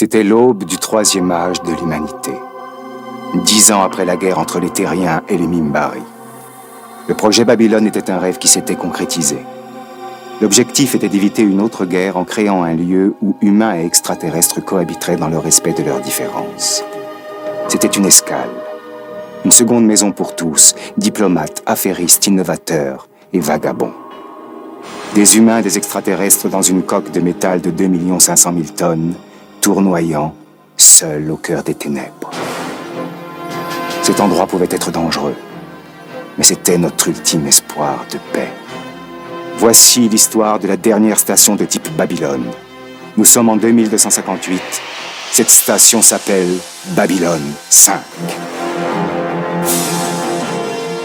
C'était l'aube du troisième âge de l'humanité. Dix ans après la guerre entre les Terriens et les Mimbari. Le projet Babylone était un rêve qui s'était concrétisé. L'objectif était d'éviter une autre guerre en créant un lieu où humains et extraterrestres cohabiteraient dans le respect de leurs différences. C'était une escale, une seconde maison pour tous, diplomates, affairistes, innovateurs et vagabonds. Des humains, des extraterrestres dans une coque de métal de 2 500 000 tonnes, tournoyant, seul au cœur des ténèbres. Cet endroit pouvait être dangereux, mais c'était notre ultime espoir de paix. Voici l'histoire de la dernière station de type Babylone. Nous sommes en 2258. Cette station s'appelle Babylone 5.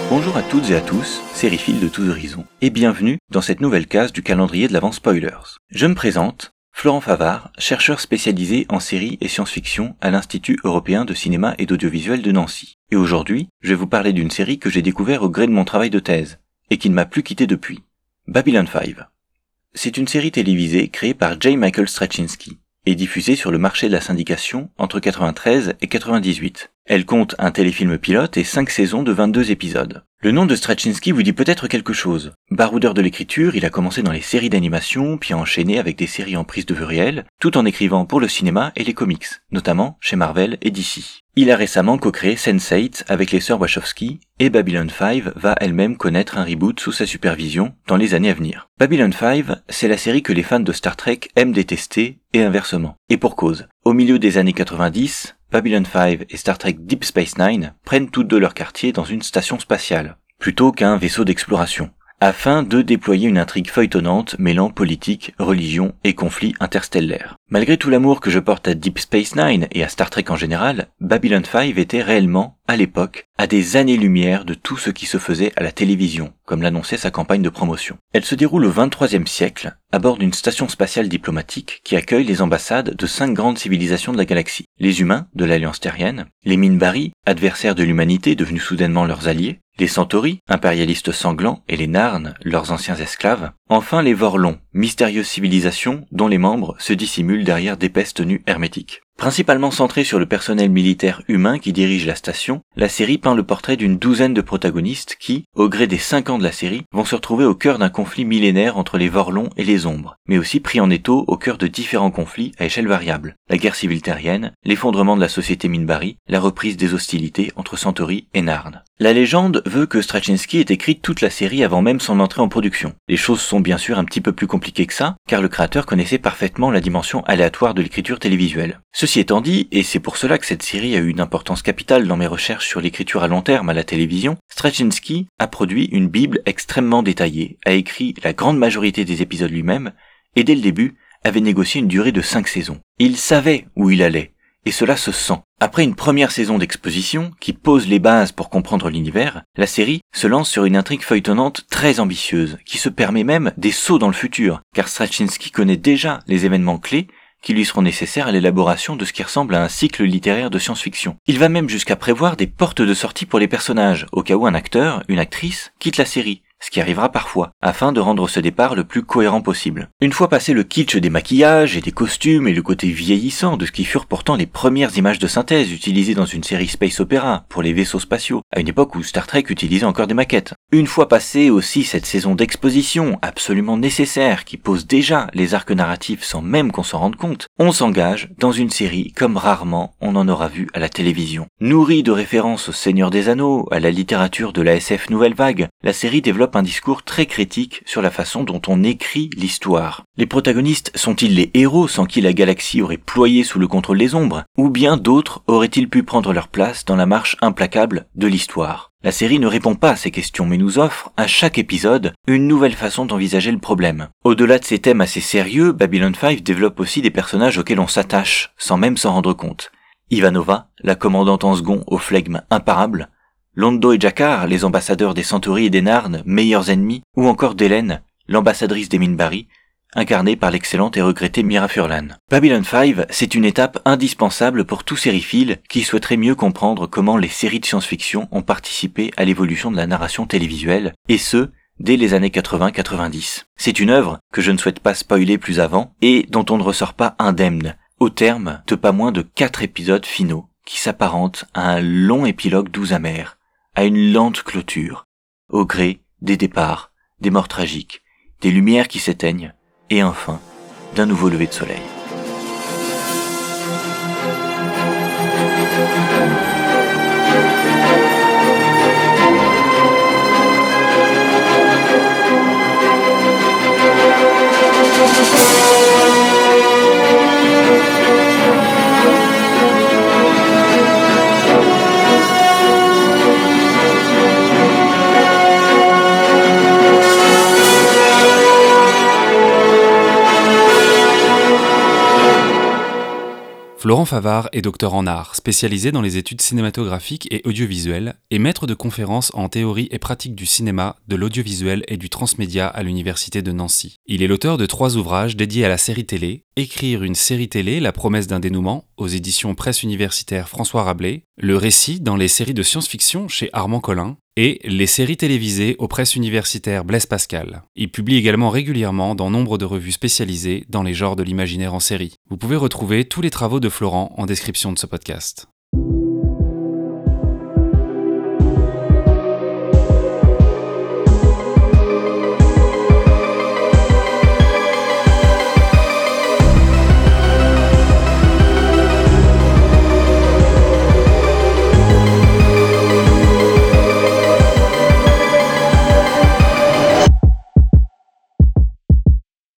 Bonjour à toutes et à tous, c'est Riffil de tous horizons, et bienvenue dans cette nouvelle case du calendrier de l'avant spoilers. Je me présente, Florent Favard, chercheur spécialisé en séries et science-fiction à l'Institut européen de cinéma et d'audiovisuel de Nancy. Et aujourd'hui, je vais vous parler d'une série que j'ai découvert au gré de mon travail de thèse, et qui ne m'a plus quitté depuis. Babylon 5. C'est une série télévisée créée par J. Michael Straczynski et diffusée sur le marché de la syndication entre 93 et 98. Elle compte un téléfilm pilote et 5 saisons de 22 épisodes. Le nom de Straczynski vous dit peut-être quelque chose. Baroudeur de l'écriture, il a commencé dans les séries d'animation, puis a enchaîné avec des séries en prise de vue réelle, tout en écrivant pour le cinéma et les comics, notamment chez Marvel et DC. Il a récemment co-créé Sense8 avec les sœurs Wachowski, et Babylon 5 va elle-même connaître un reboot sous sa supervision dans les années à venir. Babylon 5, c'est la série que les fans de Star Trek aiment détester, et inversement. Et pour cause. Au milieu des années 90, Babylon 5 et Star Trek Deep Space Nine prennent toutes deux leur quartier dans une station spatiale, plutôt qu'un vaisseau d'exploration, afin de déployer une intrigue feuilletonnante mêlant politique, religion et conflits interstellaires. Malgré tout l'amour que je porte à Deep Space Nine et à Star Trek en général, Babylon 5 était réellement, à l'époque, à des années-lumière de tout ce qui se faisait à la télévision, comme l'annonçait sa campagne de promotion. Elle se déroule au 23e siècle, à bord d'une station spatiale diplomatique qui accueille les ambassades de cinq grandes civilisations de la galaxie. Les humains, de l'Alliance terrienne, les Minbari, adversaires de l'humanité devenus soudainement leurs alliés, les Centauri, impérialistes sanglants, et les Narnes, leurs anciens esclaves, enfin les Vorlons, mystérieuses civilisations dont les membres se dissimulent derrière d'épaisses tenues hermétiques. Principalement centrée sur le personnel militaire humain qui dirige la station, la série peint le portrait d'une douzaine de protagonistes qui, au gré des cinq ans de la série, vont se retrouver au cœur d'un conflit millénaire entre les Vorlons et les Ombres, mais aussi pris en étau au cœur de différents conflits à échelle variable. La guerre civile terrienne, l'effondrement de la société Minbari, la reprise des hostilités entre Centauri et Narn. La légende veut que Straczynski ait écrit toute la série avant même son entrée en production. Les choses sont bien sûr un petit peu plus compliquées que ça, car le créateur connaissait parfaitement la dimension aléatoire de l'écriture télévisuelle. Ceci étant dit, et c'est pour cela que cette série a eu une importance capitale dans mes recherches sur l'écriture à long terme à la télévision, Straczynski a produit une bible extrêmement détaillée, a écrit la grande majorité des épisodes lui-même, et dès le début, avait négocié une durée de 5 saisons. Il savait où il allait, et cela se sent. Après une première saison d'exposition, qui pose les bases pour comprendre l'univers, la série se lance sur une intrigue feuilletonnante très ambitieuse, qui se permet même des sauts dans le futur, car Straczynski connaît déjà les événements clés qui lui seront nécessaires à l'élaboration de ce qui ressemble à un cycle littéraire de science-fiction. Il va même jusqu'à prévoir des portes de sortie pour les personnages, au cas où un acteur, une actrice, quitte la série, ce qui arrivera parfois, afin de rendre ce départ le plus cohérent possible. Une fois passé le kitsch des maquillages et des costumes et le côté vieillissant de ce qui furent pourtant les premières images de synthèse utilisées dans une série space opéra pour les vaisseaux spatiaux, à une époque où Star Trek utilisait encore des maquettes. Une fois passé aussi cette saison d'exposition absolument nécessaire qui pose déjà les arcs narratifs sans même qu'on s'en rende compte, on s'engage dans une série comme rarement on en aura vu à la télévision. Nourrie de références au Seigneur des Anneaux, à la littérature de la SF Nouvelle Vague, la série développe un discours très critique sur la façon dont on écrit l'histoire. Les protagonistes sont-ils les héros sans qui la galaxie aurait ployé sous le contrôle des ombres Ou bien d'autres auraient-ils pu prendre leur place dans la marche implacable de l'histoire? La série ne répond pas à ces questions mais nous offre, à chaque épisode, une nouvelle façon d'envisager le problème. Au-delà de ces thèmes assez sérieux, Babylon 5 développe aussi des personnages auxquels on s'attache, sans même s'en rendre compte. Ivanova, la commandante en second au flegme imparable, Londo et Jakar, les ambassadeurs des Centauri et des Narnes, meilleurs ennemis, ou encore Délène, l'ambassadrice des Minbari, incarnée par l'excellente et regrettée Mira Furlan. Babylon 5, c'est une étape indispensable pour tous sériphiles qui souhaiteraient mieux comprendre comment les séries de science-fiction ont participé à l'évolution de la narration télévisuelle, et ce, dès les années 80-90. C'est une œuvre que je ne souhaite pas spoiler plus avant, et dont on ne ressort pas indemne, au terme de pas moins de quatre épisodes finaux qui s'apparentent à un long épilogue doux amer, à une lente clôture, au gré des départs, des morts tragiques, des lumières qui s'éteignent, et enfin d'un nouveau lever de soleil. Florent Favard est docteur en art, spécialisé dans les études cinématographiques et audiovisuelles, et maître de conférences en théorie et pratique du cinéma, de l'audiovisuel et du transmédia à l'Université de Nancy. Il est l'auteur de trois ouvrages dédiés à la série télé, Écrire une série télé, La promesse d'un dénouement, aux éditions Presse universitaire François Rabelais, Le récit dans les séries de science-fiction chez Armand Collin, et les séries télévisées aux presses universitaires Blaise Pascal. Il publie également régulièrement dans nombre de revues spécialisées dans les genres de l'imaginaire en série. Vous pouvez retrouver tous les travaux de Florent en description de ce podcast.